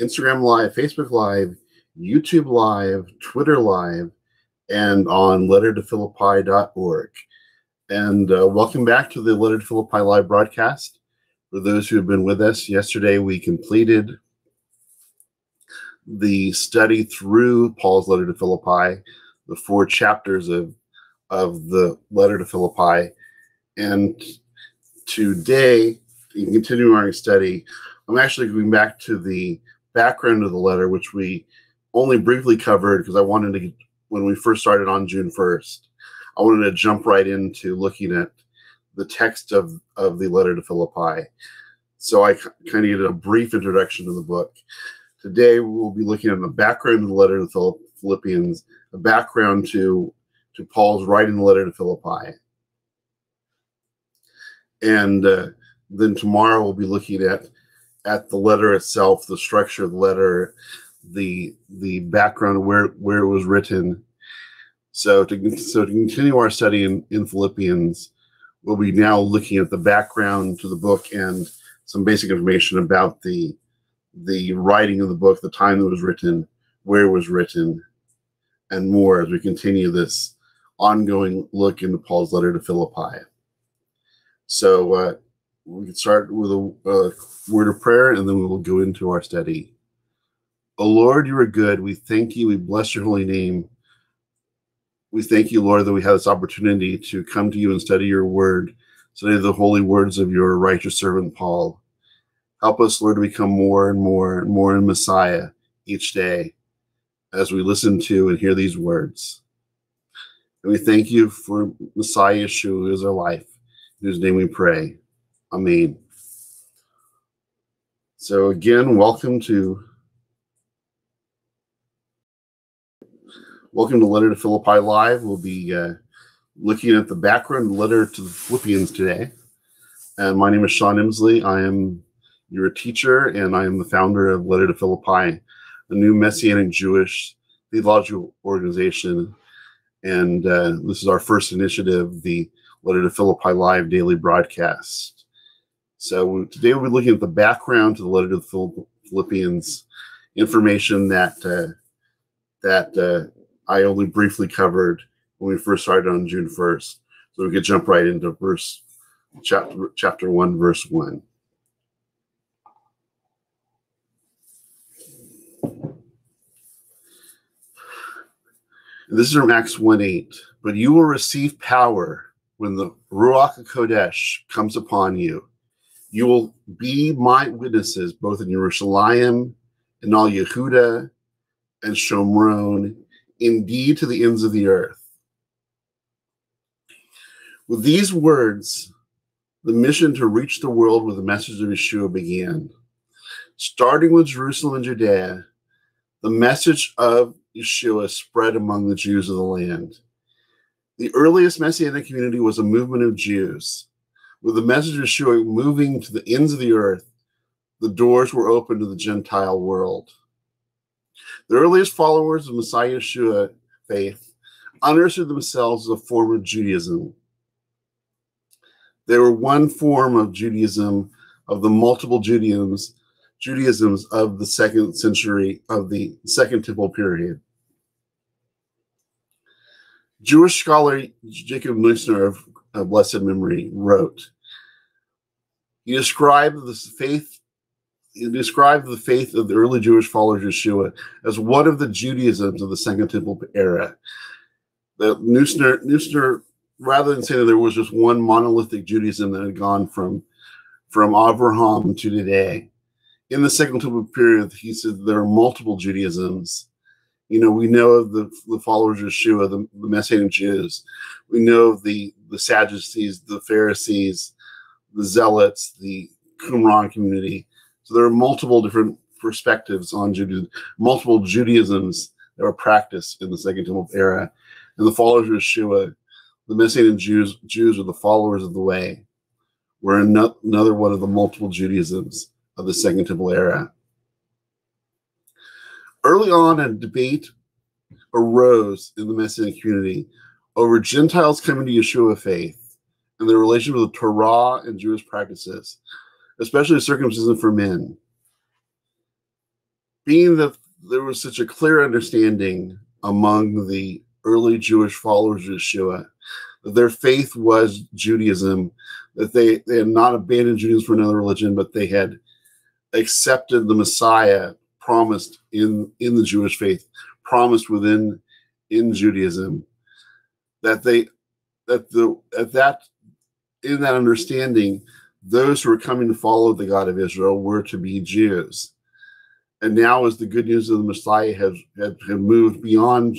Instagram Live, Facebook Live, YouTube Live, Twitter Live, and on lettertophilippi.org. And uh, welcome back to the Letter to Philippi live broadcast. For those who have been with us, yesterday we completed the study through Paul's letter to Philippi, the four chapters of, of the letter to Philippi. And today, in continuing our study, I'm actually going back to the background of the letter, which we only briefly covered because I wanted to, when we first started on June 1st, I wanted to jump right into looking at the text of, of the letter to Philippi. So I kind of did a brief introduction to the book. Today we'll be looking at the background of the letter to Philippians, a background to to Paul's writing the letter to Philippi. And uh, then tomorrow we'll be looking at at the letter itself, the structure of the letter, the the background where where it was written. So to so to continue our study in, in Philippians, we'll be now looking at the background to the book and some basic information about the the writing of the book, the time that it was written, where it was written, and more as we continue this ongoing look into Paul's letter to Philippi. So uh, we can start with a, a word of prayer and then we will go into our study. O Lord, you are good. We thank you. We bless your holy name. We thank you, Lord, that we have this opportunity to come to you and study your word, study the holy words of your righteous servant Paul. Help us, Lord, to become more and more and more in Messiah each day as we listen to and hear these words. And we thank you for Messiah Yeshua, who is our life, in whose name we pray. Amen. So again, welcome to welcome to Letter to Philippi Live. We'll be uh, looking at the background letter to the Philippians today. And my name is Sean Emslie. I am your teacher, and I am the founder of Letter to Philippi, a new Messianic Jewish theological organization. And uh, this is our first initiative, the Letter to Philippi Live daily broadcast. So today we'll be looking at the background to the letter to the Philippians, information that uh, that uh, I only briefly covered when we first started on June 1st. So we could jump right into verse chapter chapter one, verse one. This is from Acts 1 8. But you will receive power when the Ruach Kodesh comes upon you. You will be my witnesses both in Jerusalem and all Yehuda and Shomron, indeed to the ends of the earth. With these words, the mission to reach the world with the message of Yeshua began. Starting with Jerusalem and Judea, the message of Yeshua spread among the Jews of the land. The earliest Messianic community was a movement of Jews. With the message of Yeshua moving to the ends of the earth, the doors were open to the Gentile world. The earliest followers of Messiah Yeshua faith understood themselves as a form of Judaism. They were one form of Judaism of the multiple Judaisms, Judaisms of the second century of the second temple period. Jewish scholar Jacob Neusner of, of blessed memory wrote, he described the faith he described the faith of the early Jewish followers of Yeshua as one of the Judaisms of the Second Temple era. The Neusner, Neusner, rather than saying that there was just one monolithic Judaism that had gone from from Abraham to today, in the Second Temple period, he said there are multiple Judaisms you know, we know of the, the followers of Yeshua, the, the Messianic Jews. We know of the, the Sadducees, the Pharisees, the Zealots, the Qumran community. So there are multiple different perspectives on Judaism, multiple Judaisms that were practiced in the Second Temple era. And the followers of Yeshua, the Messianic Jews, Jews are the followers of the way, were another one of the multiple Judaisms of the Second Temple era. Early on, a debate arose in the Messianic community over Gentiles coming to Yeshua faith and their relation with the Torah and Jewish practices, especially circumcision for men. being that there was such a clear understanding among the early Jewish followers of Yeshua that their faith was Judaism, that they, they had not abandoned Judaism for another religion, but they had accepted the Messiah promised in, in the Jewish faith, promised within in Judaism, that they that the at that in that understanding, those who were coming to follow the God of Israel were to be Jews. And now, as the good news of the Messiah has have moved beyond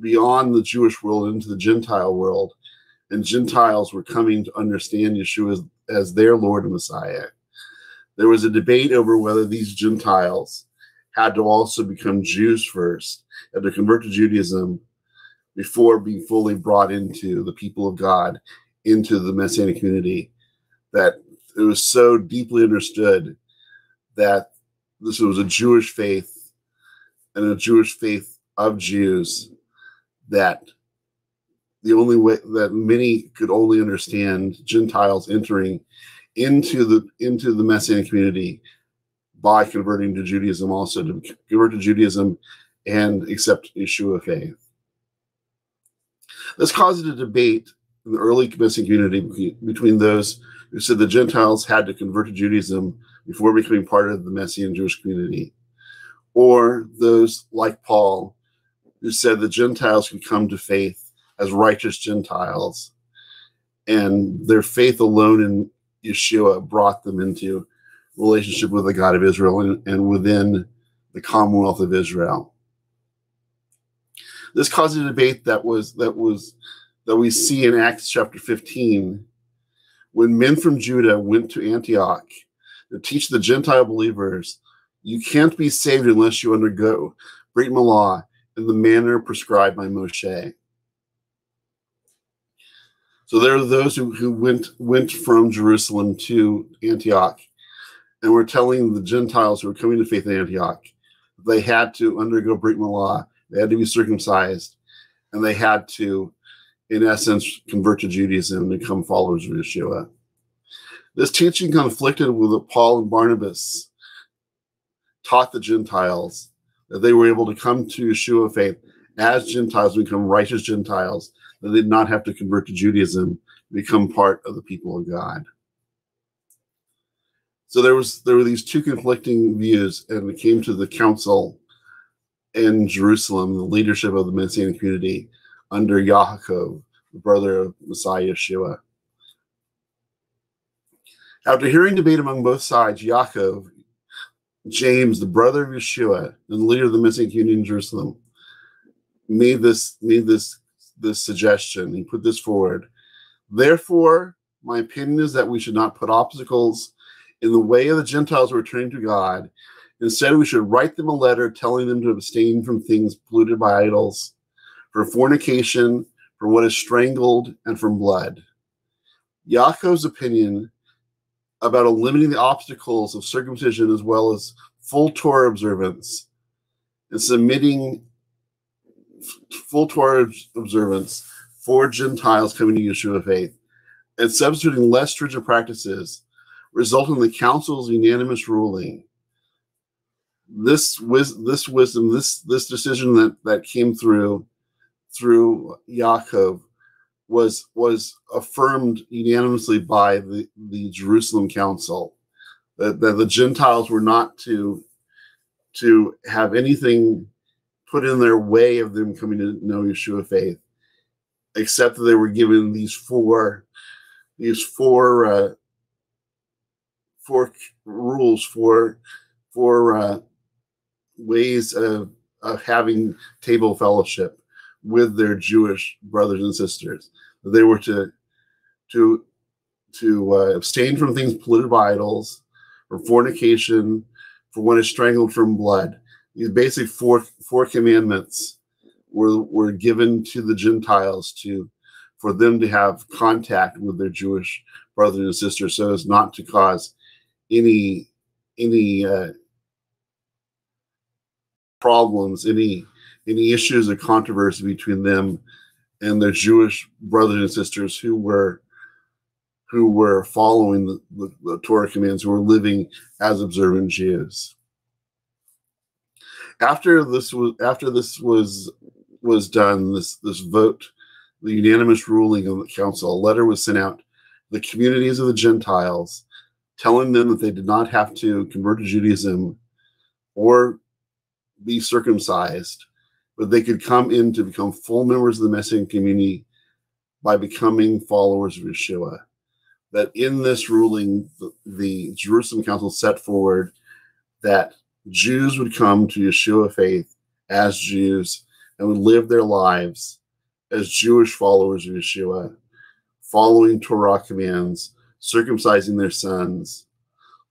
beyond the Jewish world into the Gentile world, and Gentiles were coming to understand Yeshua as, as their Lord and Messiah. There was a debate over whether these Gentiles had to also become Jews first, had to convert to Judaism before being fully brought into the people of God, into the Messianic community, that it was so deeply understood that this was a Jewish faith and a Jewish faith of Jews that the only way that many could only understand Gentiles entering into the into the Messianic community by converting to Judaism, also to convert to Judaism and accept Yeshua faith. This caused a debate in the early Messianic community between those who said the Gentiles had to convert to Judaism before becoming part of the Messianic Jewish community, or those like Paul who said the Gentiles could come to faith as righteous Gentiles, and their faith alone in Yeshua brought them into relationship with the God of Israel and, and within the Commonwealth of Israel. This caused a debate that was that was that we see in Acts chapter 15 when men from Judah went to Antioch to teach the Gentile believers you can't be saved unless you undergo Brit Milah in the manner prescribed by Moshe. So there are those who, who went went from Jerusalem to Antioch and were telling the Gentiles who were coming to faith in Antioch they had to undergo Brit Milah, they had to be circumcised, and they had to, in essence, convert to Judaism and become followers of Yeshua. This teaching conflicted with what Paul and Barnabas taught the Gentiles that they were able to come to Yeshua faith as Gentiles, become righteous Gentiles, they did not have to convert to Judaism, become part of the people of God. So there was there were these two conflicting views, and it came to the council in Jerusalem, the leadership of the Messianic community under Yaakov, the brother of Messiah Yeshua. After hearing debate among both sides, Yaakov James, the brother of Yeshua and the leader of the Messianic Community in Jerusalem, made this made this this suggestion. He put this forward. Therefore, my opinion is that we should not put obstacles in the way of the Gentiles returning to God. Instead, we should write them a letter telling them to abstain from things polluted by idols, for fornication, from what is strangled, and from blood. Yaakov's opinion about eliminating the obstacles of circumcision as well as full Torah observance and submitting full Torah observance for Gentiles coming to Yeshua faith and substituting less stringent practices result in the council's unanimous ruling. This wis- this wisdom, this this decision that that came through through Yaakov was was affirmed unanimously by the, the Jerusalem Council that, that the Gentiles were not to to have anything put in their way of them coming to know Yeshua faith, except that they were given these four these four uh, four rules for for uh, ways of, of having table fellowship with their Jewish brothers and sisters. They were to to to uh, abstain from things polluted by idols, or fornication, from what is strangled from blood. These basic four four commandments were were given to the Gentiles to for them to have contact with their Jewish brothers and sisters, so as not to cause any any uh, problems, any any issues or controversy between them and their Jewish brothers and sisters who were who were following the, the, the Torah commands, who were living as observant Jews. After this was after this was was done, this this vote, the unanimous ruling of the council, a letter was sent out the communities of the Gentiles, telling them that they did not have to convert to Judaism or be circumcised, but they could come in to become full members of the Messianic community by becoming followers of Yeshua. That in this ruling, the, the Jerusalem Council set forward that Jews would come to Yeshua faith as Jews and would live their lives as Jewish followers of Yeshua, following Torah commands, circumcising their sons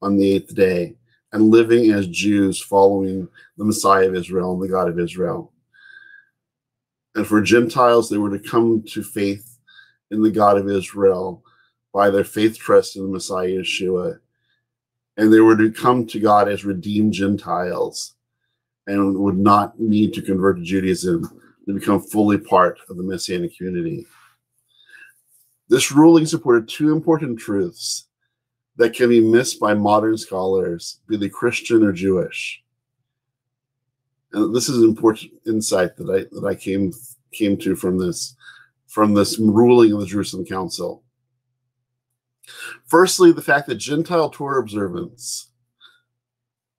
on the eighth day, and living as Jews following the Messiah of Israel and the God of Israel. And for Gentiles, they were to come to faith in the God of Israel by their faith trust in the Messiah Yeshua. And they were to come to God as redeemed Gentiles and would not need to convert to Judaism to become fully part of the Messianic community. This ruling supported two important truths that can be missed by modern scholars, be they Christian or Jewish. And this is an important insight that I that I came came to from this from this ruling of the Jerusalem Council. Firstly, the fact that Gentile Torah observance,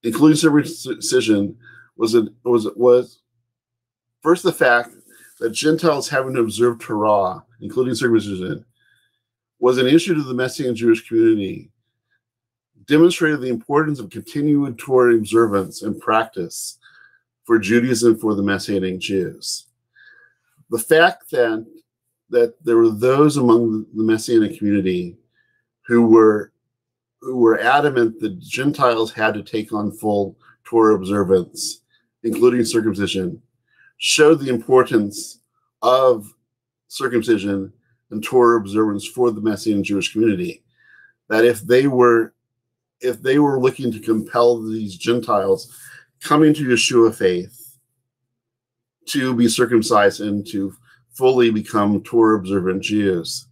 including circumcision, was a, was was first the fact that Gentiles having to observe Torah, including circumcision, was an issue to the Messianic Jewish community, demonstrated the importance of continued Torah observance and practice for Judaism for the Messianic Jews. The fact that that there were those among the Messianic community who were who were adamant that Gentiles had to take on full Torah observance, including circumcision, showed the importance of circumcision and Torah observance for the Messianic Jewish community. That if they were if they were looking to compel these Gentiles coming to Yeshua faith to be circumcised and to fully become Torah observant Jews,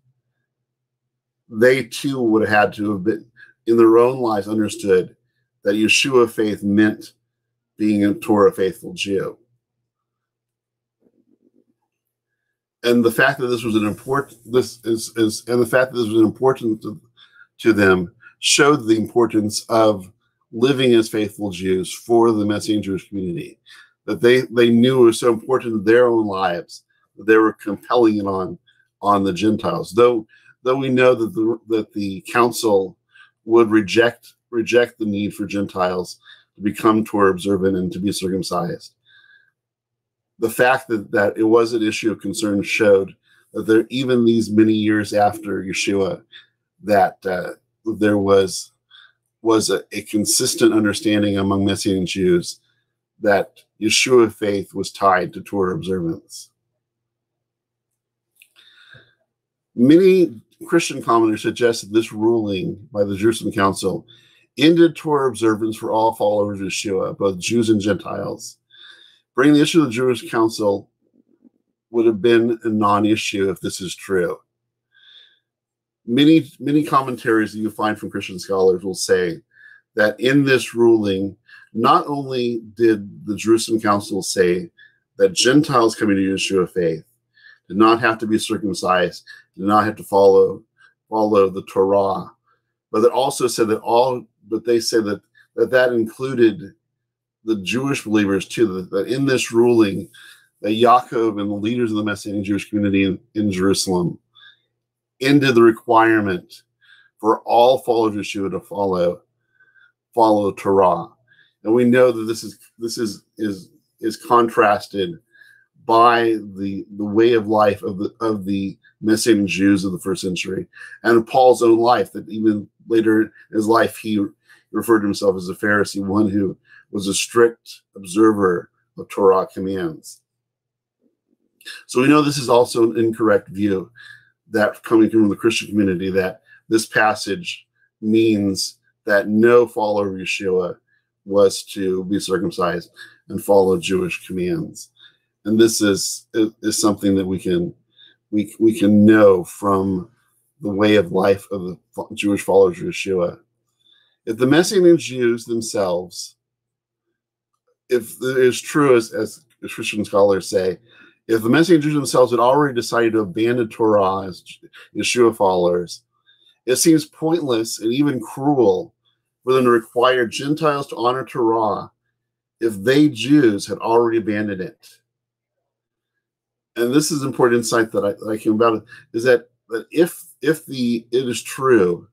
they too would have had to have been in their own lives understood that Yeshua faith meant being a Torah faithful Jew. And the fact that this was an important this is is and the fact that this was important to, to them showed the importance of living as faithful Jews for the Messianic Jewish community. That they they knew was so important in their own lives that they were compelling it on on the Gentiles. Though though we know that the that the council would reject reject the need for Gentiles to become Torah observant and to be circumcised. The fact that, that it was an issue of concern showed that there, even these many years after Yeshua, that uh, there was was a, a, consistent understanding among Messianic Jews that Yeshua faith was tied to Torah observance. Many Christian commenters suggest that this ruling by the Jerusalem Council ended Torah observance for all followers of Yeshua, both Jews and Gentiles. Bringing the issue to the Jewish Council would have been a non-issue if this is true many many commentaries that you find from Christian scholars will say that in this ruling, not only did the Jerusalem Council say that Gentiles coming to Yeshua faith did not have to be circumcised, did not have to follow follow the Torah, but it also said that all, but they said that that that included the Jewish believers too. That, in this ruling, that Yaakov and the leaders of the Messianic Jewish community in, in Jerusalem ended the requirement for all followers of Yeshua to follow follow the Torah. And we know that this is this is is is contrasted by the the way of life of the of the Messianic Jews of the first century and Paul's own life that even later in his life he referred to himself as a Pharisee, one who was a strict observer of Torah commands. So we know this is also an incorrect view that coming from the Christian community that this passage means that no follower of Yeshua was to be circumcised and follow Jewish commands. And this is is something that we can we we can know from the way of life of the Jewish followers of Yeshua. If the Messianic Jews themselves, if it is true as, as Christian scholars say, if the Messianic Jews themselves had already decided to abandon Torah as Yeshua followers, it seems pointless and even cruel for them to require Gentiles to honor Torah if they Jews had already abandoned it. And this is important insight that I, that I came about is that that if if the it is true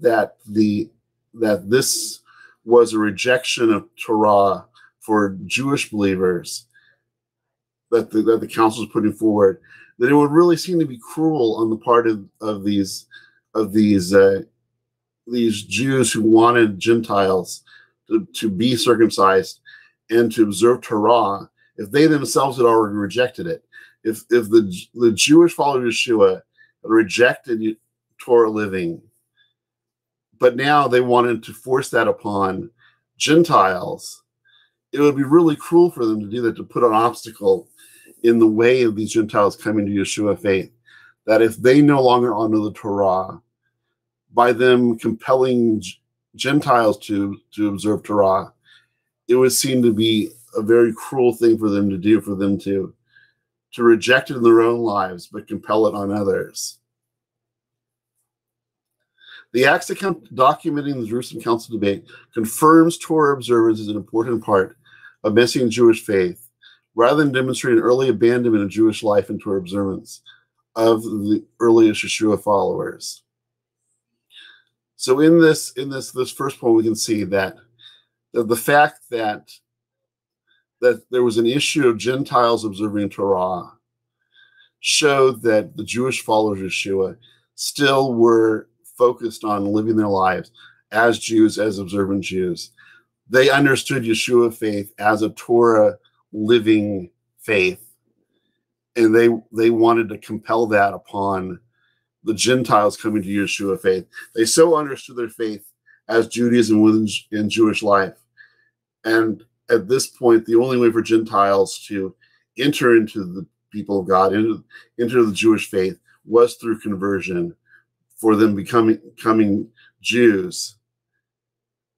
that the that this was a rejection of Torah for Jewish believers that the, that the council is putting forward, that it would really seem to be cruel on the part of, of these of these uh, these Jews who wanted Gentiles to, to be circumcised and to observe Torah if they themselves had already rejected it. If if the the Jewish followers of Yeshua had rejected Torah living, but now they wanted to force that upon Gentiles, it would be really cruel for them to do that to put an obstacle in the way of these Gentiles coming to Yeshua faith. That if they no longer honor the Torah, by them compelling Gentiles to to observe Torah, it would seem to be a very cruel thing for them to do, for them to to reject it in their own lives, but compel it on others. The Acts account documenting the Jerusalem Council debate confirms Torah observance as an important part of Messianic Jewish faith, rather than demonstrating early abandonment of Jewish life and Torah observance of the earliest Yeshua followers. So in this in this this first point, we can see that the, the fact that that there was an issue of Gentiles observing Torah showed that the Jewish followers of Yeshua still were focused on living their lives as Jews, as observant Jews. They understood Yeshua faith as a Torah living faith, and they they wanted to compel that upon the Gentiles coming to Yeshua faith. They so understood their faith as Judaism within in Jewish life. And at this point, the only way for Gentiles to enter into the people of God, into, into the Jewish faith, was through conversion for them becoming, becoming Jews.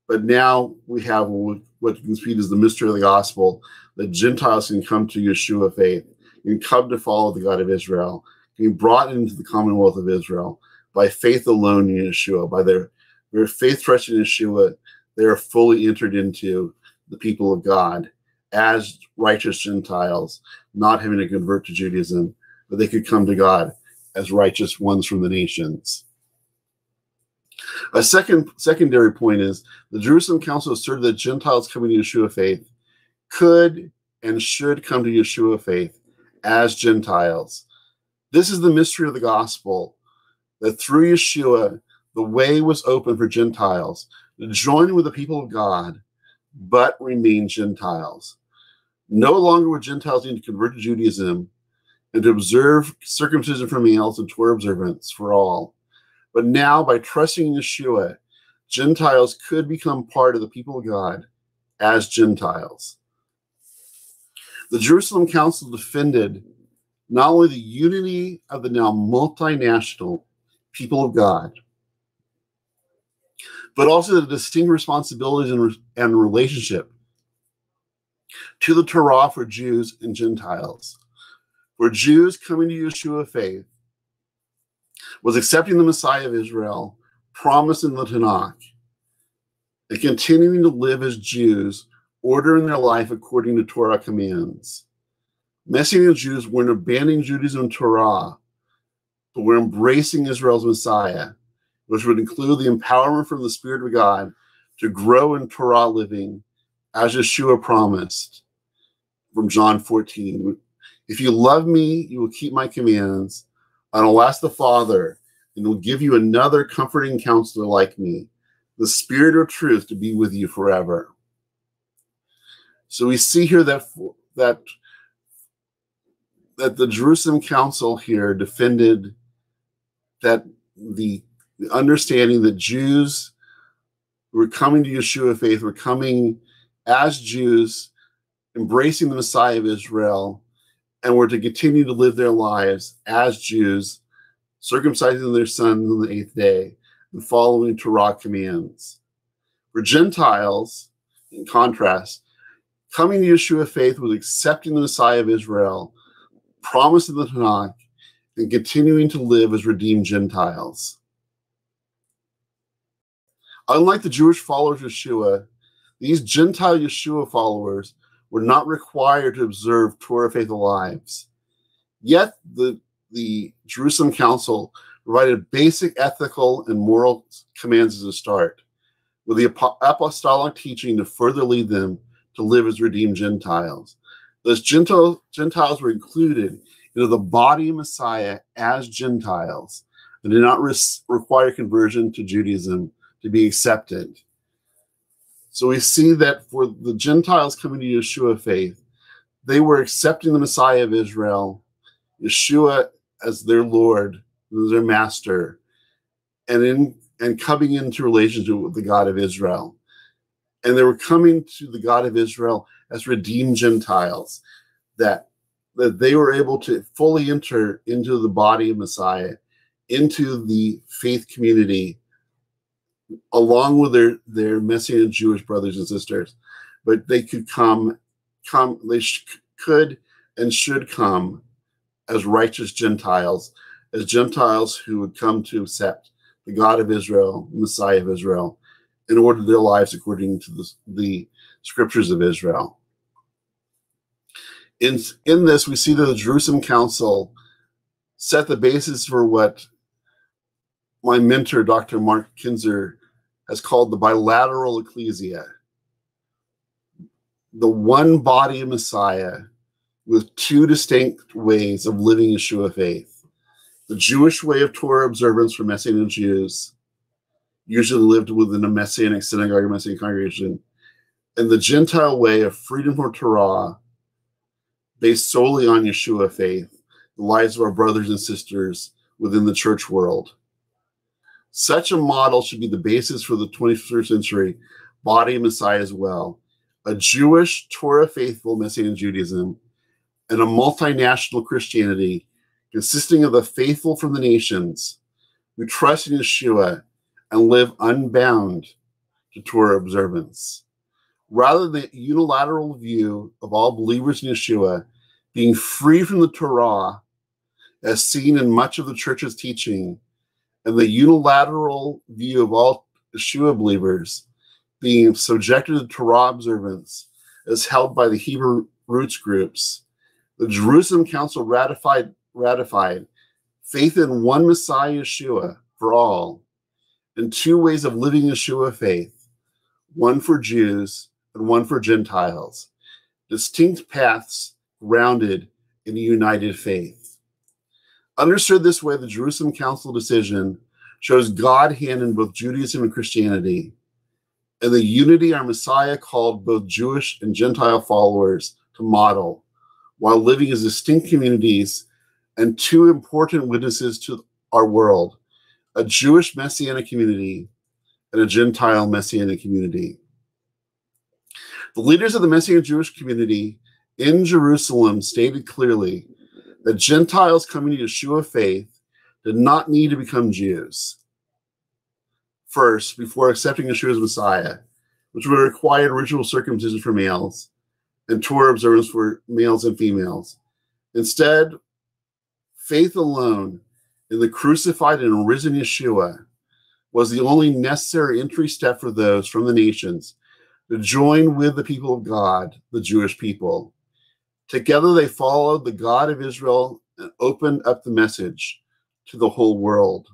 But now we have what you can speak is the mystery of the gospel that Gentiles can come to Yeshua faith, and come to follow the God of Israel, being brought into the commonwealth of Israel by faith alone in Yeshua, by their, their faith trust in Yeshua, they are fully entered into the people of God as righteous Gentiles, not having to convert to Judaism, but they could come to God as righteous ones from the nations. A second secondary point is the Jerusalem Council asserted that Gentiles coming to Yeshua faith could and should come to Yeshua faith as Gentiles this is the mystery of the gospel that through Yeshua, the way was open for Gentiles to join with the people of God, but remain Gentiles. No longer would Gentiles need to convert to Judaism and to observe circumcision for males and Torah observance for all. But now, by trusting Yeshua, Gentiles could become part of the people of God as Gentiles. The Jerusalem Council defended not only the unity of the now multinational people of God, but also the distinct responsibilities and, and relationship to the Torah for Jews and Gentiles. For Jews coming to Yeshua faith was accepting the Messiah of Israel promised in the Tanakh and continuing to live as Jews, ordering their life according to Torah commands. Messianic Jews weren't abandoning Judaism and Torah, but were embracing Israel's Messiah, which would include the empowerment from the Spirit of God to grow in Torah living, as Yeshua promised from John 14. If you love me, you will keep my commands, and I'll ask the Father, and will give you another comforting counselor like me, the Spirit of truth to be with you forever. So we see here that that that the Jerusalem Council here defended that the, the understanding that Jews were coming to Yeshua faith, were coming as Jews, embracing the Messiah of Israel, and were to continue to live their lives as Jews, circumcising their sons on the eighth day, and following Torah commands. For Gentiles, in contrast, Coming to Yeshua faith was accepting the Messiah of Israel, promised in the Tanakh, and continuing to live as redeemed Gentiles. Unlike the Jewish followers of Yeshua, these Gentile Yeshua followers were not required to observe Torah faithful lives. Yet the, the Jerusalem Council provided basic ethical and moral commands as a start, with the apostolic teaching to further lead them to live as redeemed Gentiles. Those Gentile, Gentiles were included into the body of Messiah as Gentiles and did not require conversion to Judaism to be accepted. So we see that for the Gentiles coming to Yeshua faith, they were accepting the Messiah of Israel, Yeshua as their Lord, their master, and in and coming into relationship with the God of Israel. And they were coming to the God of Israel as redeemed Gentiles, that that they were able to fully enter into the body of Messiah, into the faith community along with their their Messianic Jewish brothers and sisters, but they could come, come they could and should come as righteous Gentiles, as Gentiles who would come to accept the God of Israel, Messiah of Israel, and order their lives according to the, the scriptures of Israel. In, in this, we see that the Jerusalem Council set the basis for what my mentor, Dr. Mark Kinzer, has called the bilateral ecclesia, the one body of Messiah with two distinct ways of living Yeshua faith. The Jewish way of Torah observance for Messianic Jews, usually lived within a Messianic synagogue or Messianic congregation, and the Gentile way of freedom from Torah, based solely on Yeshua faith, the lives of our brothers and sisters within the church world. Such a model should be the basis for the 21st century body of Messiah as well. A Jewish, Torah faithful Messianic Judaism and a multinational Christianity consisting of the faithful from the nations who trust in Yeshua and live unbound to Torah observance. Rather than the unilateral view of all believers in Yeshua being free from the Torah, as seen in much of the church's teaching, and the unilateral view of all Yeshua believers being subjected to Torah observance as held by the Hebrew roots groups, the Jerusalem Council ratified ratified faith in one Messiah Yeshua for all, and two ways of living Yeshua faith, one for Jews and one for Gentiles, distinct paths grounded in a united faith. Understood this way, the Jerusalem Council decision shows God hand in both Judaism and Christianity, and the unity our Messiah called both Jewish and Gentile followers to model while living as distinct communities and two important witnesses to our world a Jewish Messianic community and a Gentile Messianic community. The leaders of the Messianic Jewish community in Jerusalem stated clearly that Gentiles coming to Yeshua faith did not need to become Jews first before accepting Yeshua as Messiah, which would require ritual circumcision for males and Torah observance for males and females. Instead, faith alone in the crucified and risen Yeshua was the only necessary entry step for those from the nations to join with the people of God, the Jewish people. Together they followed the God of Israel and opened up the message to the whole world.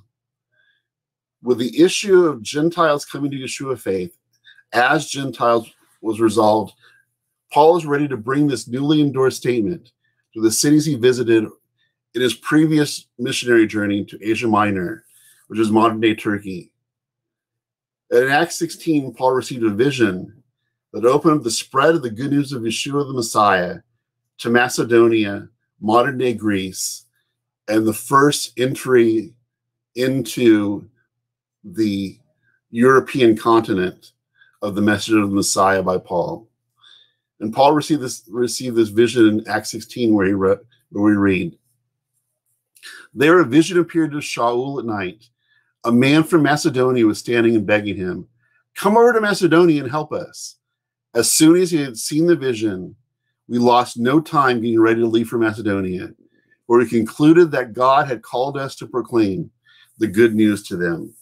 With the issue of Gentiles coming to Yeshua faith, as Gentiles was resolved, Paul is ready to bring this newly endorsed statement to the cities he visited in his previous missionary journey to Asia Minor, which is modern day Turkey. In Acts 16, Paul received a vision that opened up the spread of the good news of Yeshua the Messiah to Macedonia, modern day Greece, and the first entry into the European continent of the message of the Messiah by Paul. And Paul received this received this vision in Acts 16, where he wrote, where we read, There a vision appeared to Shaul at night. A man from Macedonia was standing and begging him, Come over to Macedonia and help us. As soon as he had seen the vision, we lost no time getting ready to leave for Macedonia, where we concluded that God had called us to proclaim the good news to them.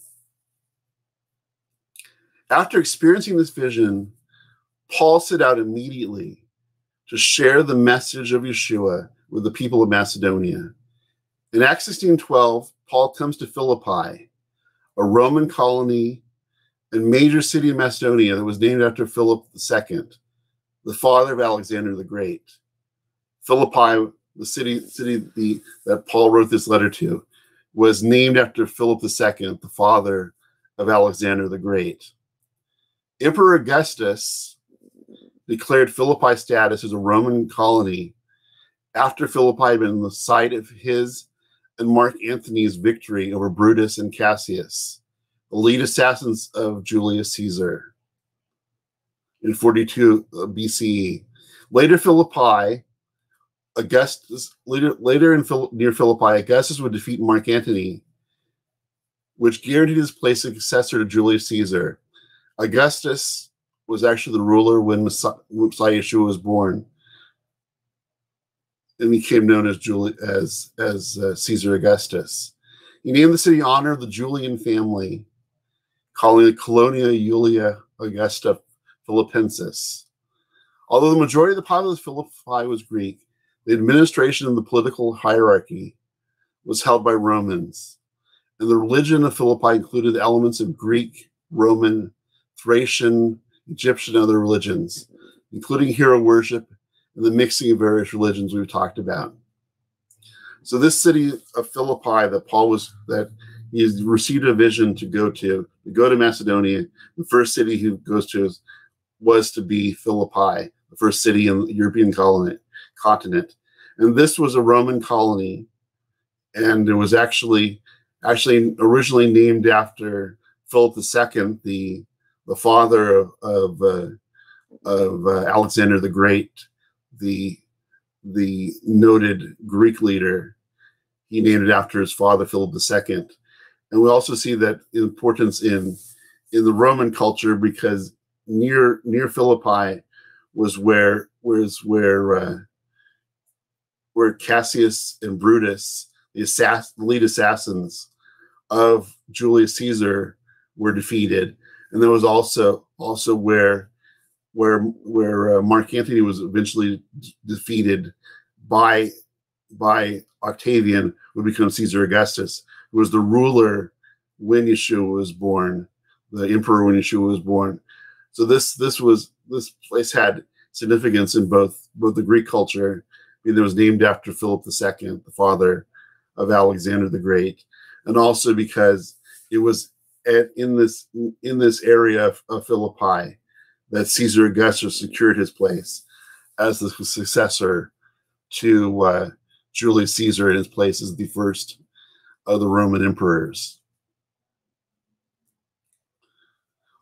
After experiencing this vision, Paul set out immediately to share the message of Yeshua with the people of Macedonia. In Acts 16 12, Paul comes to Philippi, a Roman colony and major city in Macedonia that was named after Philip II, the father of Alexander the Great. Philippi, the city, city the, that Paul wrote this letter to, was named after Philip II, the father of Alexander the Great. Emperor Augustus declared Philippi status as a Roman colony after Philippi had been the site of his and Mark Antony's victory over Brutus and Cassius, the lead assassins of Julius Caesar in 42 uh, BCE. Later, Philippi, Augustus, later, later in Phil, near Philippi, Augustus would defeat Mark Antony, which guaranteed his place as successor to Julius Caesar. Augustus was actually the ruler when Messiah, Messiah Yeshua was born and became known as Juli- as as uh, Caesar Augustus. He named the city in honor of the Julian family, calling it Colonia Julia Augusta Philippensis. Although the majority of the populace of Philippi was Greek, the administration and the political hierarchy was held by Romans, and the religion of Philippi included elements of Greek, Roman, Thracian, Egyptian, and other religions, including hero worship and the mixing of various religions we've talked about. So this city of Philippi that Paul was that he received a vision to go to, to go to Macedonia. The first city he goes to is, was to be Philippi, the first city in the European continent. And this was a Roman colony, and it was actually actually originally named after Philip II, the the father of of, uh, of uh, Alexander the Great, the the noted Greek leader. He named it after his father, Philip II. And we also see that importance in in the Roman culture because near near Philippi was where was where uh, where Cassius and Brutus, the assass- lead assassins of Julius Caesar, were defeated, and there was also also where where where uh, Mark Antony was eventually defeated by by Octavian, would become Caesar Augustus, who was the ruler when Yeshua was born, the emperor when Yeshua was born. So this this was this place had significance in both both the Greek culture, I mean, it was named after Philip II, the father of Alexander the Great, and also because it was at, in this in this area of, of Philippi that Caesar Augustus secured his place as the successor to uh, Julius Caesar in his place as the first of the Roman emperors.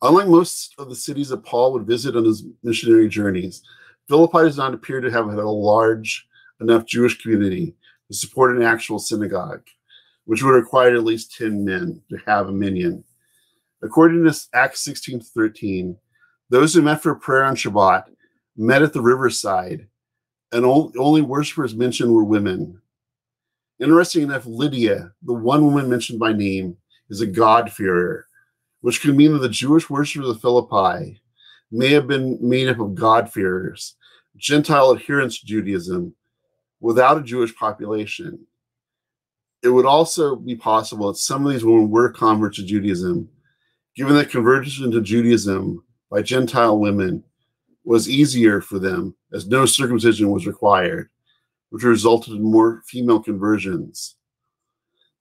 Unlike most of the cities that Paul would visit on his missionary journeys, Philippi does not appear to have had a large enough Jewish community to support an actual synagogue, which would require at least 10 men to have a minyan. According to Acts 16 13, those who met for prayer on Shabbat met at the riverside, and only worshippers mentioned were women. Interesting enough, Lydia, the one woman mentioned by name, is a God-fearer, which could mean that the Jewish worshippers of the Philippi may have been made up of God-fearers, Gentile adherents to Judaism, without a Jewish population. It would also be possible that some of these women were converts to Judaism, given that conversion to Judaism by Gentile women was easier for them as no circumcision was required, which resulted in more female conversions.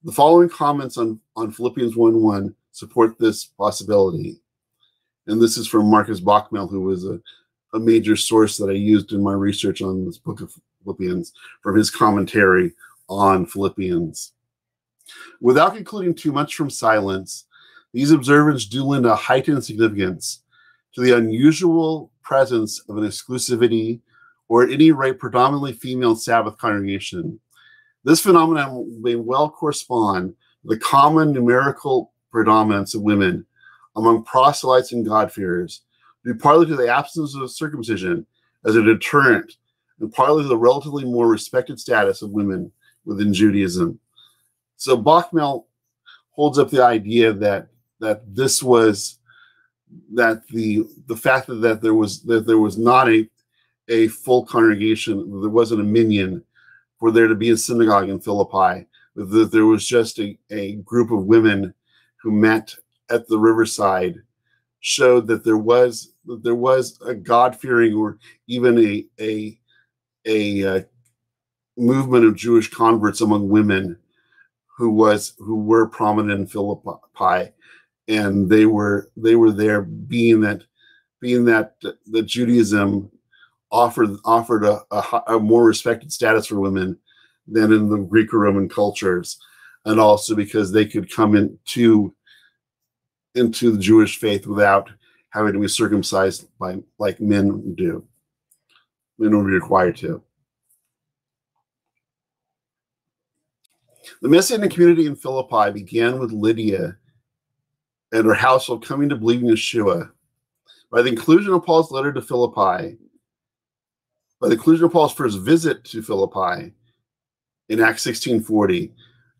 The following comments on, on Philippians 1 1 support this possibility. And this is from Markus Bockmuehl, who was a, a major source that I used in my research on this book of Philippians from his commentary on Philippians. Without concluding too much from silence, these observants do lend a heightened significance to the unusual presence of an exclusivity or at any rate predominantly female Sabbath congregation. This phenomenon may well correspond to the common numerical predominance of women among proselytes and God-fearers due partly to the absence of circumcision as a deterrent, and partly to the relatively more respected status of women within Judaism. So Bockmuehl holds up the idea that that this was that the the fact that, that there was that there was not a a full congregation, there wasn't a minyan for there to be a synagogue in Philippi, that there was just a, a group of women who met at the riverside showed that there was that there was a God-fearing or even a a a, uh, movement of Jewish converts among women who was who were prominent in Philippi, and they were they were there being that being that that Judaism offered offered a, a, a more respected status for women than in the Greek or Roman cultures, and also because they could come into into the Jewish faith without having to be circumcised by like men do. Men would be required to. The Messianic community in Philippi began with Lydia and her household coming to believe in Yeshua. By the inclusion of Paul's letter to Philippi, by the inclusion of Paul's first visit to Philippi in Acts 16:40,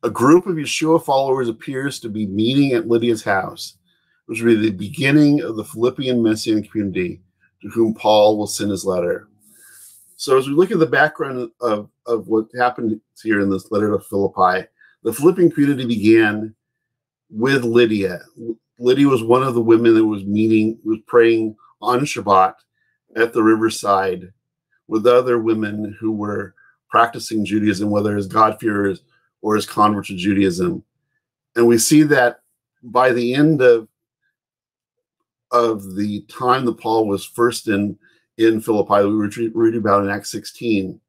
a group of Yeshua followers appears to be meeting at Lydia's house, will be the beginning of the Philippian Messianic community to whom Paul will send his letter. So as we look at the background of, of what happened here in this letter to Philippi, the Philippian community began with Lydia. Lydia was one of the women that was meeting, was praying on Shabbat at the riverside with other women who were practicing Judaism, whether as God-fearers or as converts to Judaism. And we see that by the end of of the time that Paul was first in in Philippi, we were reading about in Acts 16,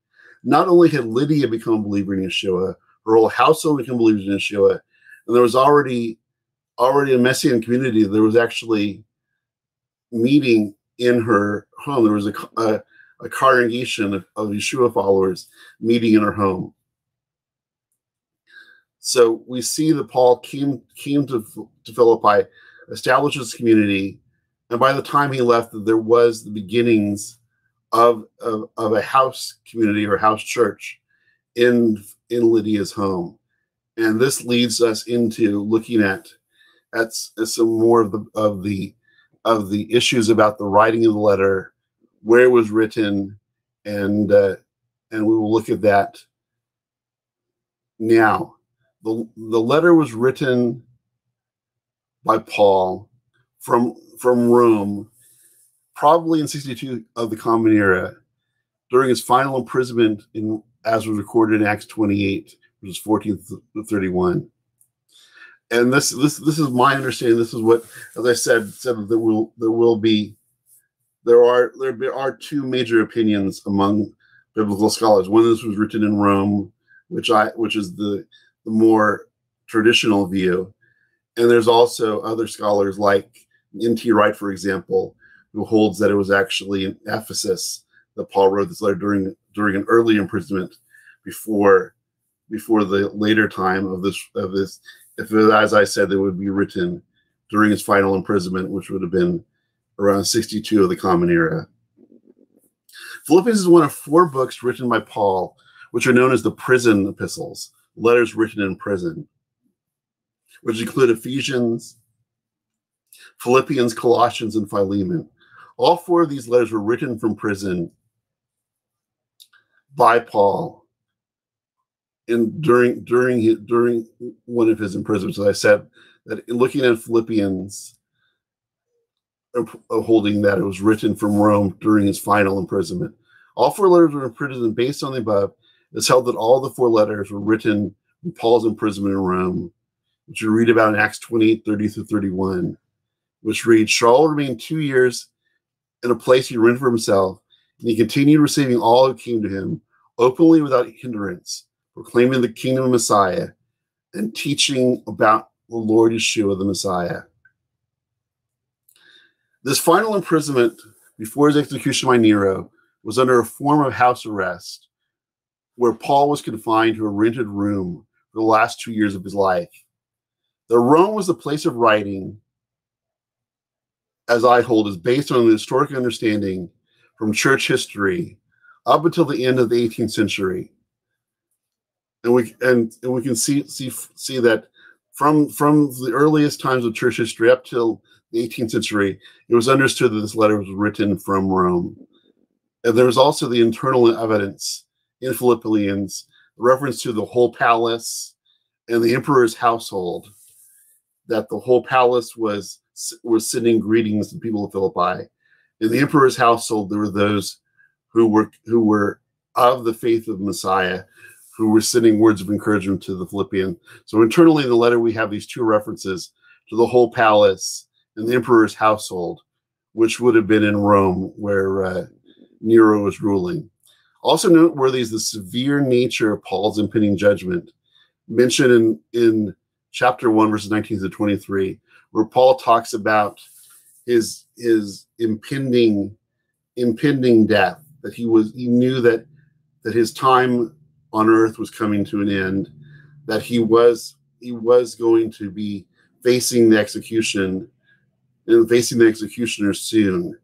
not only had Lydia become a believer in Yeshua, her whole household became believers in Yeshua, and there was already already a Messianic community. There was actually meeting in her home. There was a, a, a congregation of, of Yeshua followers meeting in her home. So we see that Paul came came to, to Philippi, established his community, and by the time he left, there was the beginnings of, of, of a house community or house church in in Lydia's home. And this leads us into looking at at, some more of the of the of the issues about the writing of the letter, where it was written, and uh, and we will look at that now. The, the letter was written by Paul from from Rome, probably in 62 of the Common Era, during his final imprisonment, in as was recorded in Acts 28, which is 14 to 31. And this this this is my understanding. This is what, as I said, said that will there will be there are there are two major opinions among biblical scholars. One this was written in Rome, which I which is the the more traditional view, and there's also other scholars like N.T. Wright, for example, who holds that it was actually in Ephesus that Paul wrote this letter during during an early imprisonment before before the later time of this of this if it, as I said, it would be written during his final imprisonment, which would have been around 62 of the Common Era. Philippians is one of four books written by Paul, which are known as the prison epistles, letters written in prison, which include Ephesians, Philippians, Colossians, and Philemon. All four of these letters were written from prison by Paul in during during his, during one of his imprisonments. As I said, that looking at Philippians, uh, holding that it was written from Rome during his final imprisonment. All four letters were imprisoned based on the above. It's held that all the four letters were written in Paul's imprisonment in Rome, which you read about in Acts 28, 30 through 31 which reads Shaul remained two years in a place he rented for himself, and he continued receiving all who came to him openly without hindrance, proclaiming the kingdom of Messiah and teaching about the Lord Yeshua, the Messiah. This final imprisonment before his execution by Nero was under a form of house arrest, where Paul was confined to a rented room for the last two years of his life. The Rome was the place of writing as I hold, is based on the historic understanding from church history up until the end of the 18th century. And we and, and we can see see see that from from the earliest times of church history up till the 18th century, it was understood that this letter was written from Rome. And there was also the internal evidence in Philippians, reference to the whole palace and the emperor's household, that the whole palace was was sending greetings to people of Philippi. In the emperor's household, there were those who were who were of the faith of Messiah, who were sending words of encouragement to the Philippians. So internally in the letter, we have these two references to the whole palace and the emperor's household, which would have been in Rome, where uh, Nero was ruling. Also noteworthy is the severe nature of Paul's impending judgment, mentioned in, in chapter 1, verses 19 to 23, where Paul talks about his his impending impending death, that he was he knew that that his time on earth was coming to an end, that he was he was going to be facing the execution and facing the executioner soon.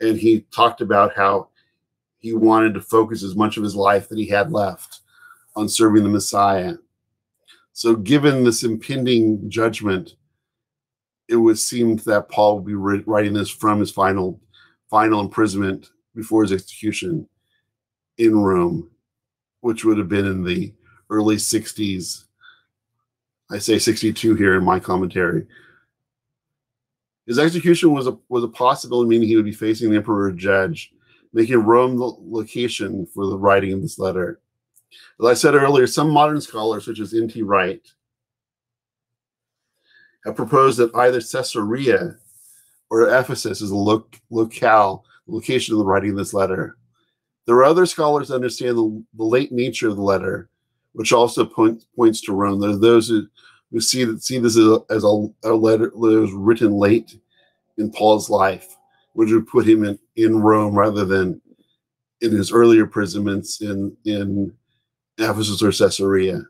And he talked about how he wanted to focus as much of his life that he had left on serving the Messiah. So, given this impending judgment, it would seem that Paul would be writing this from his final final imprisonment before his execution in Rome, which would have been in the early 60s. I say 62 here in my commentary. His execution was a was a possibility, meaning he would be facing the emperor judge making Rome the location for the writing of this letter. As I said earlier, some modern scholars, such as N.T. Wright, have proposed that either Caesarea or Ephesus is a loc- locale, location of the writing of this letter. There are other scholars that understand the, the late nature of the letter, which also point, points to Rome. There are those who, who see see this as a, as a, a letter that was written late in Paul's life which would put him in, in Rome rather than in his earlier imprisonments in, in Ephesus or Caesarea.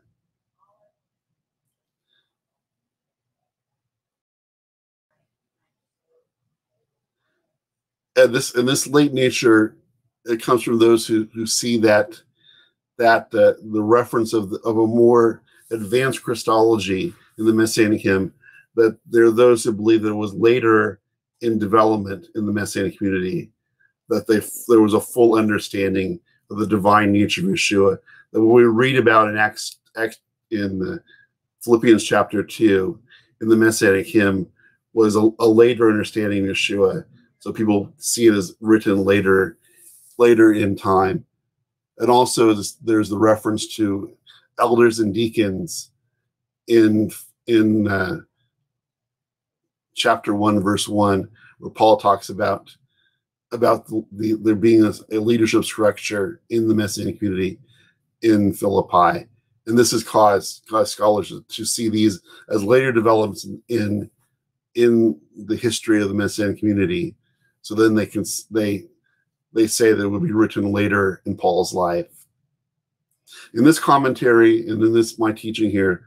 And this and this late nature, it comes from those who, who see that that uh, the reference of the, of a more advanced Christology in the Messianic hymn, that there are those who believe that it was later in development in the Messianic community, that they there was a full understanding of the divine nature of Yeshua. That when we read about in Acts, in the Philippians chapter two, in the Messianic hymn, was a, a later understanding of Yeshua. So people see it as written later, later in time. And also there's the reference to elders and deacons in in uh, chapter 1 verse 1 where paul talks about about the, the there being a, a, leadership structure in the messianic community in philippi and this has caused caused scholars to see these as later developments in, in the history of the messianic community so then they can they they say that it would be written later in paul's life. In this commentary and in this my teaching here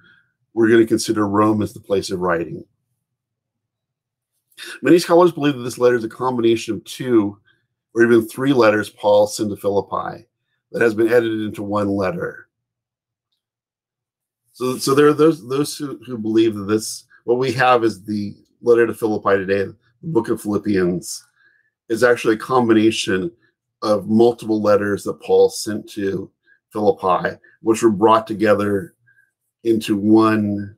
we're going to consider rome as the place of writing. Many scholars believe that this letter is a combination of two or even three letters Paul sent to Philippi that has been edited into one letter. So, so there are those those who, who believe that this what we have is the letter to Philippi today, the book of Philippians, is actually a combination of multiple letters that Paul sent to Philippi, which were brought together into one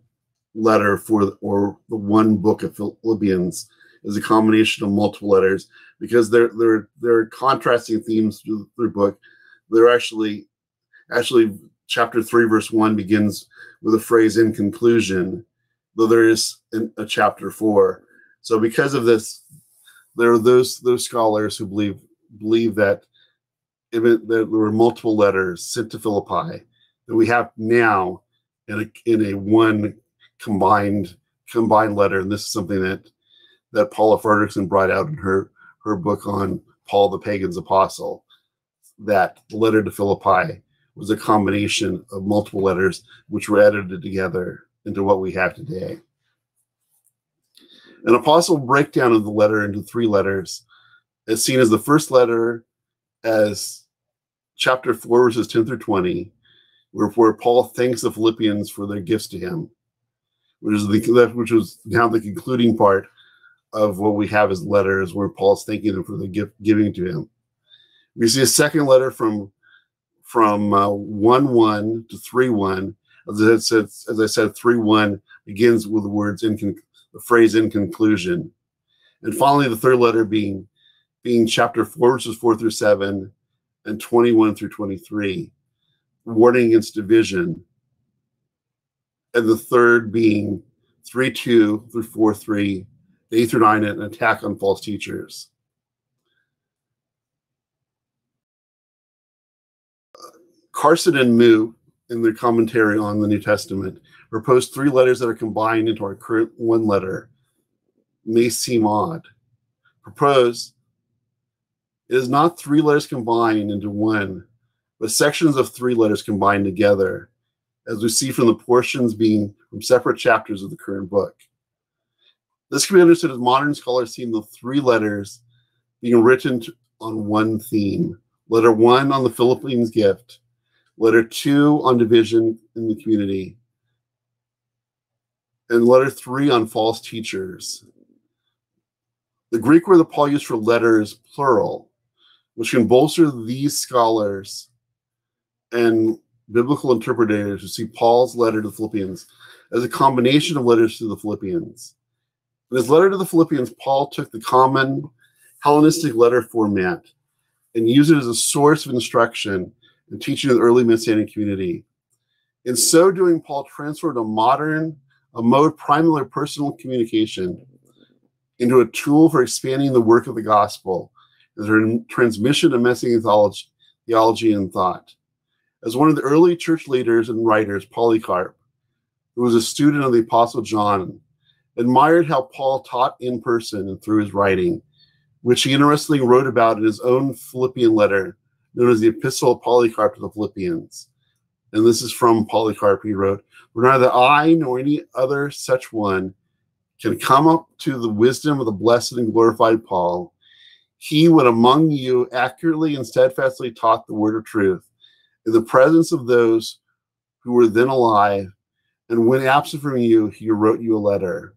letter for or the one book of Philippians is a combination of multiple letters because they're they're they're contrasting themes through the book. They're actually actually chapter three verse one begins with a phrase in conclusion, though there is a chapter four. So because of this, there are those those scholars who believe believe that that there were multiple letters sent to Philippi that we have now in a in a one combined combined letter, and this is something that that Paula Fredriksen brought out in her her book on Paul the Pagan's Apostle. That the letter to Philippi was a combination of multiple letters which were edited together into what we have today. An apostle breakdown of the letter into three letters is seen as the first letter as chapter 4, verses 10 through 20, where, where Paul thanks the Philippians for their gifts to him, which is the which was now the concluding part of what we have as letters where Paul's thanking them for the gift giving to him. We see a second letter from from uh, one one to three one. As I said, as I said, three one begins with the words in the phrase in conclusion, and finally the third letter being being chapter four verses four through seven and twenty one through twenty three, warning against division, and the third being three two through four three, eight through nine, an attack on false teachers. Carson and Moo, in their commentary on the New Testament, or post three letters that are combined into our current one letter. May seem odd. Propose it is not three letters combined into one, but sections of three letters combined together, as we see from the portions being from separate chapters of the current book. This can be understood as modern scholars seeing the three letters being written on one theme. Letter one on the Philippians gift, letter two on division in the community, and letter three on false teachers. The Greek word that Paul used for letter is plural, which can bolster these scholars and biblical interpreters who see Paul's letter to the Philippians as a combination of letters to the Philippians. In his letter to the Philippians, Paul took the common Hellenistic letter format and used it as a source of instruction and teaching of the early Messianic community. In so doing, Paul transferred a modern, a mode primarily personal communication into a tool for expanding the work of the gospel, the transmission of Messianic theology and thought. As one of the early church leaders and writers, Polycarp, who was a student of the Apostle John, admired how Paul taught in person and through his writing, which he interestingly wrote about in his own Philippian letter known as the Epistle of Polycarp to the Philippians. And this is from Polycarp. He wrote, For neither I nor any other such one can come up to the wisdom of the blessed and glorified Paul. He, when among you, accurately and steadfastly taught the word of truth in the presence of those who were then alive. And when absent from you, he wrote you a letter.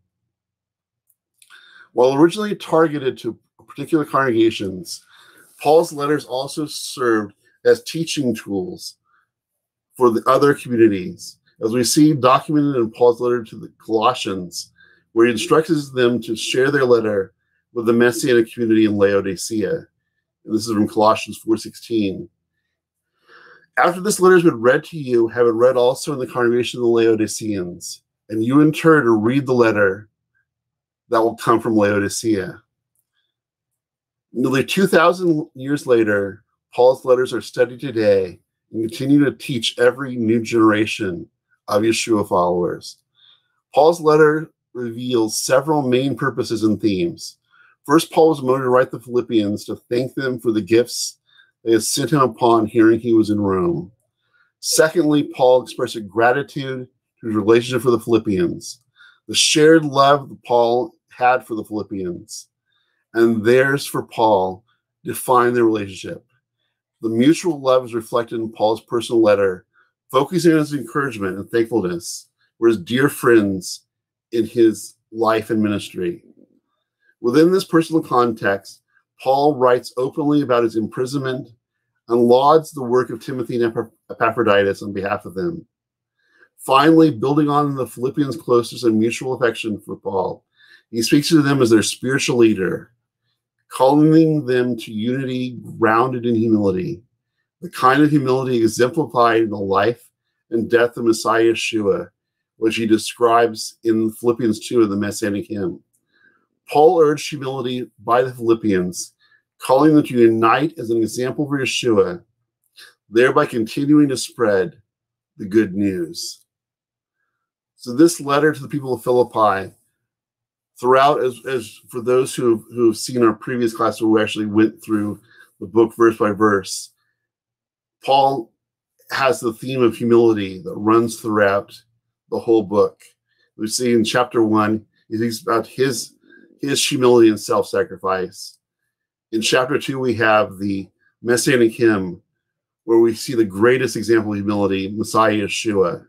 While originally targeted to particular congregations, Paul's letters also served as teaching tools for the other communities, as we see documented in Paul's letter to the Colossians, where he instructs them to share their letter with the Messianic community in Laodicea. And this is from Colossians 4:16. After this letter has been read to you, have it read also in the congregation of the Laodiceans, and you in turn read the letter that will come from Laodicea. Nearly 2,000 years later, Paul's letters are studied today and continue to teach every new generation of Yeshua followers. Paul's letter reveals several main purposes and themes. First, Paul was motivated to write the Philippians to thank them for the gifts they had sent him upon hearing he was in Rome. Secondly, Paul expressed gratitude to his relationship with the Philippians, the shared love that Paul had for the Philippians and theirs for Paul define their relationship. The mutual love is reflected in Paul's personal letter, focusing on his encouragement and thankfulness, were his dear friends in his life and ministry. Within this personal context, Paul writes openly about his imprisonment and lauds the work of Timothy and Epaphroditus on behalf of them. Finally, building on the Philippians' closeness and mutual affection for Paul, he speaks to them as their spiritual leader calling them to unity grounded in humility, the kind of humility exemplified in the life and death of Messiah Yeshua, which he describes in Philippians 2 of the Messianic hymn. Paul urged humility by the Philippians, calling them to unite as an example for Yeshua, thereby continuing to spread the good news. So, this letter to the people of Philippi throughout as, as for those who who have seen our previous class where we actually went through the book verse by verse paul has the theme of humility that runs throughout the whole book we see in chapter one he speaks about his his humility and self sacrifice. In chapter two, we have the Messianic hymn where we see the greatest example of humility, Messiah Yeshua.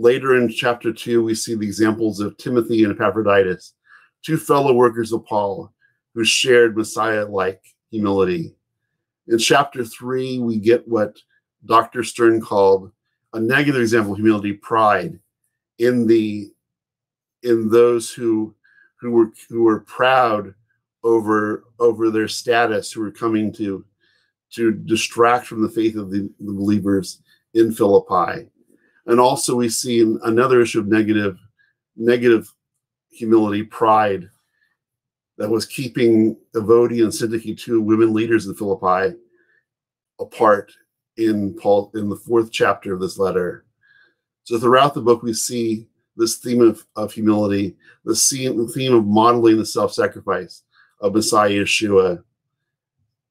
Later in chapter two, we see the examples of Timothy and Epaphroditus, two fellow workers of Paul who shared Messiah like humility. In chapter three, we get what Dr. Stern called a negative example of humility, pride, in the in those who who were who were proud over over their status, who were coming to to distract from the faith of the, the believers in Philippi. And also we see another issue of negative negative humility, pride, that was keeping Evodia and Syntyche, two women leaders in Philippi, apart in Paul in the fourth chapter of this letter. So throughout the book, we see this theme of, of humility, the theme of modeling the self-sacrifice of Messiah Yeshua.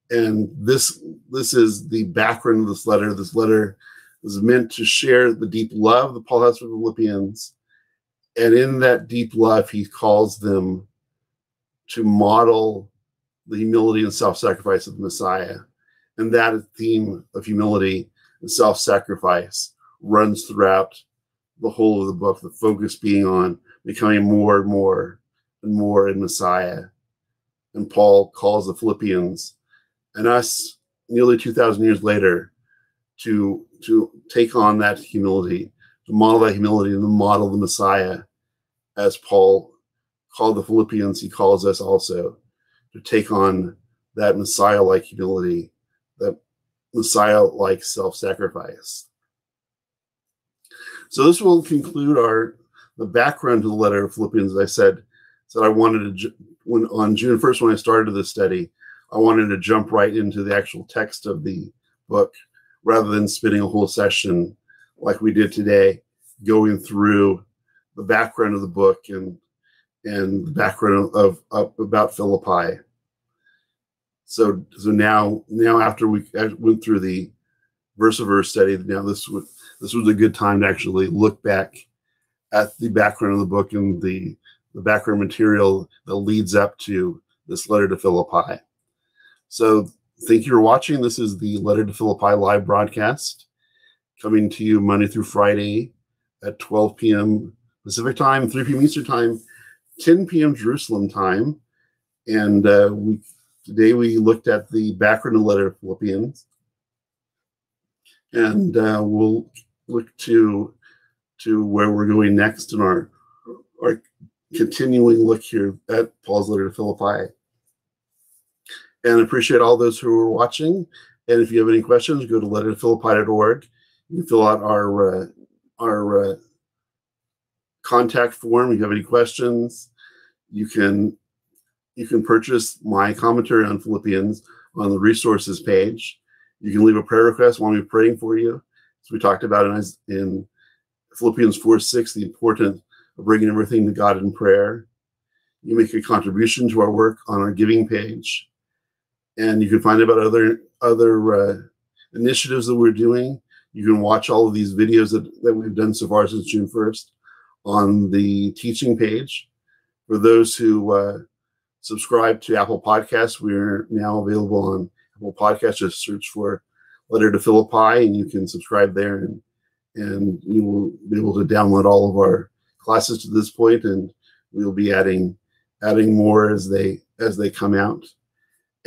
And this this is the background of this letter. This letter is meant to share the deep love that Paul has for the Philippians. And in that deep love, he calls them to model the humility and self-sacrifice of the Messiah. And that theme of humility and self-sacrifice runs throughout the whole of the book, the focus being on becoming more and more and more in Messiah. And Paul calls the Philippians and us nearly 2,000 years later to, to take on that humility, to model that humility and to model the Messiah as Paul called the Philippians, he calls us also to take on that Messiah like humility, that Messiah like self sacrifice. So this will conclude our the background to the letter of Philippians. As I said, said I wanted to when on June first when I started this study, I wanted to jump right into the actual text of the book rather than spending a whole session like we did today, going through the background of the book and and the background of, of about Philippi. So so now now after we went through the verse of verse study, now this was this was a good time to actually look back at the background of the book and the the background material that leads up to this letter to Philippi. So thank you for watching. This is the Letter to Philippi live broadcast coming to you Monday through Friday at 12 p.m. Pacific time, 3 p.m. Eastern time 10 p.m. Jerusalem time. And uh, we today we looked at the background of the letter to Philippians. And uh, we'll look to to where we're going next in our our continuing look here at Paul's letter to Philippi. And appreciate all those who are watching. And if you have any questions, go to letterphilippi.org. You can fill out our uh, our uh, contact form. If you have any questions, you can you can purchase my commentary on Philippians on the resources page. You can leave a prayer request while we're praying for you. As we talked about in, in Philippians 4 6, the importance of bringing everything to God in prayer. You make a contribution to our work on our giving page. And you can find about other other uh, initiatives that we're doing. You can watch all of these videos that, that we've done so far since June 1st on the teaching page. For those who uh, subscribe to Apple Podcasts, we're now available on Apple Podcasts. Just search for Letter to Philippi, and you can subscribe there, and and you will be able to download all of our classes to this point, and we'll be adding adding more as they as they come out.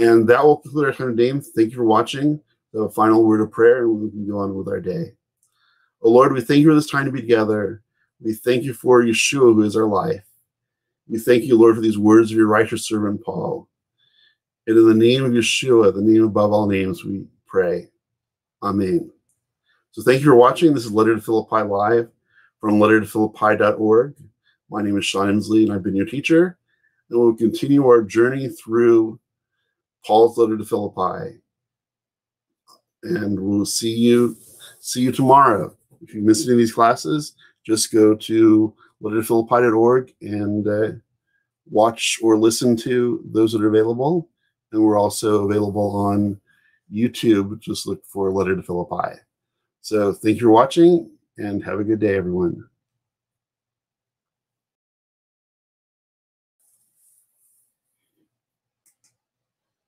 And that will conclude our time today. Thank you for watching. The final word of prayer, and we can go on with our day. Oh Lord, we thank you for this time to be together. We thank you for Yeshua, who is our life. We thank you, Lord, for these words of your righteous servant Paul. And in the name of Yeshua, the name above all names, we pray. Amen. So thank you for watching. This is Letter to Philippi Live from lettertophilippi.org. My name is Sean Emslie, and I've been your teacher. And we'll continue our journey through Paul's letter to Philippi. And we'll see you see you tomorrow. If you missed any of these classes, just go to letterphilippi.org and uh, watch or listen to those that are available. And we're also available on YouTube. Just look for Letter to Philippi. So thank you for watching and have a good day, everyone.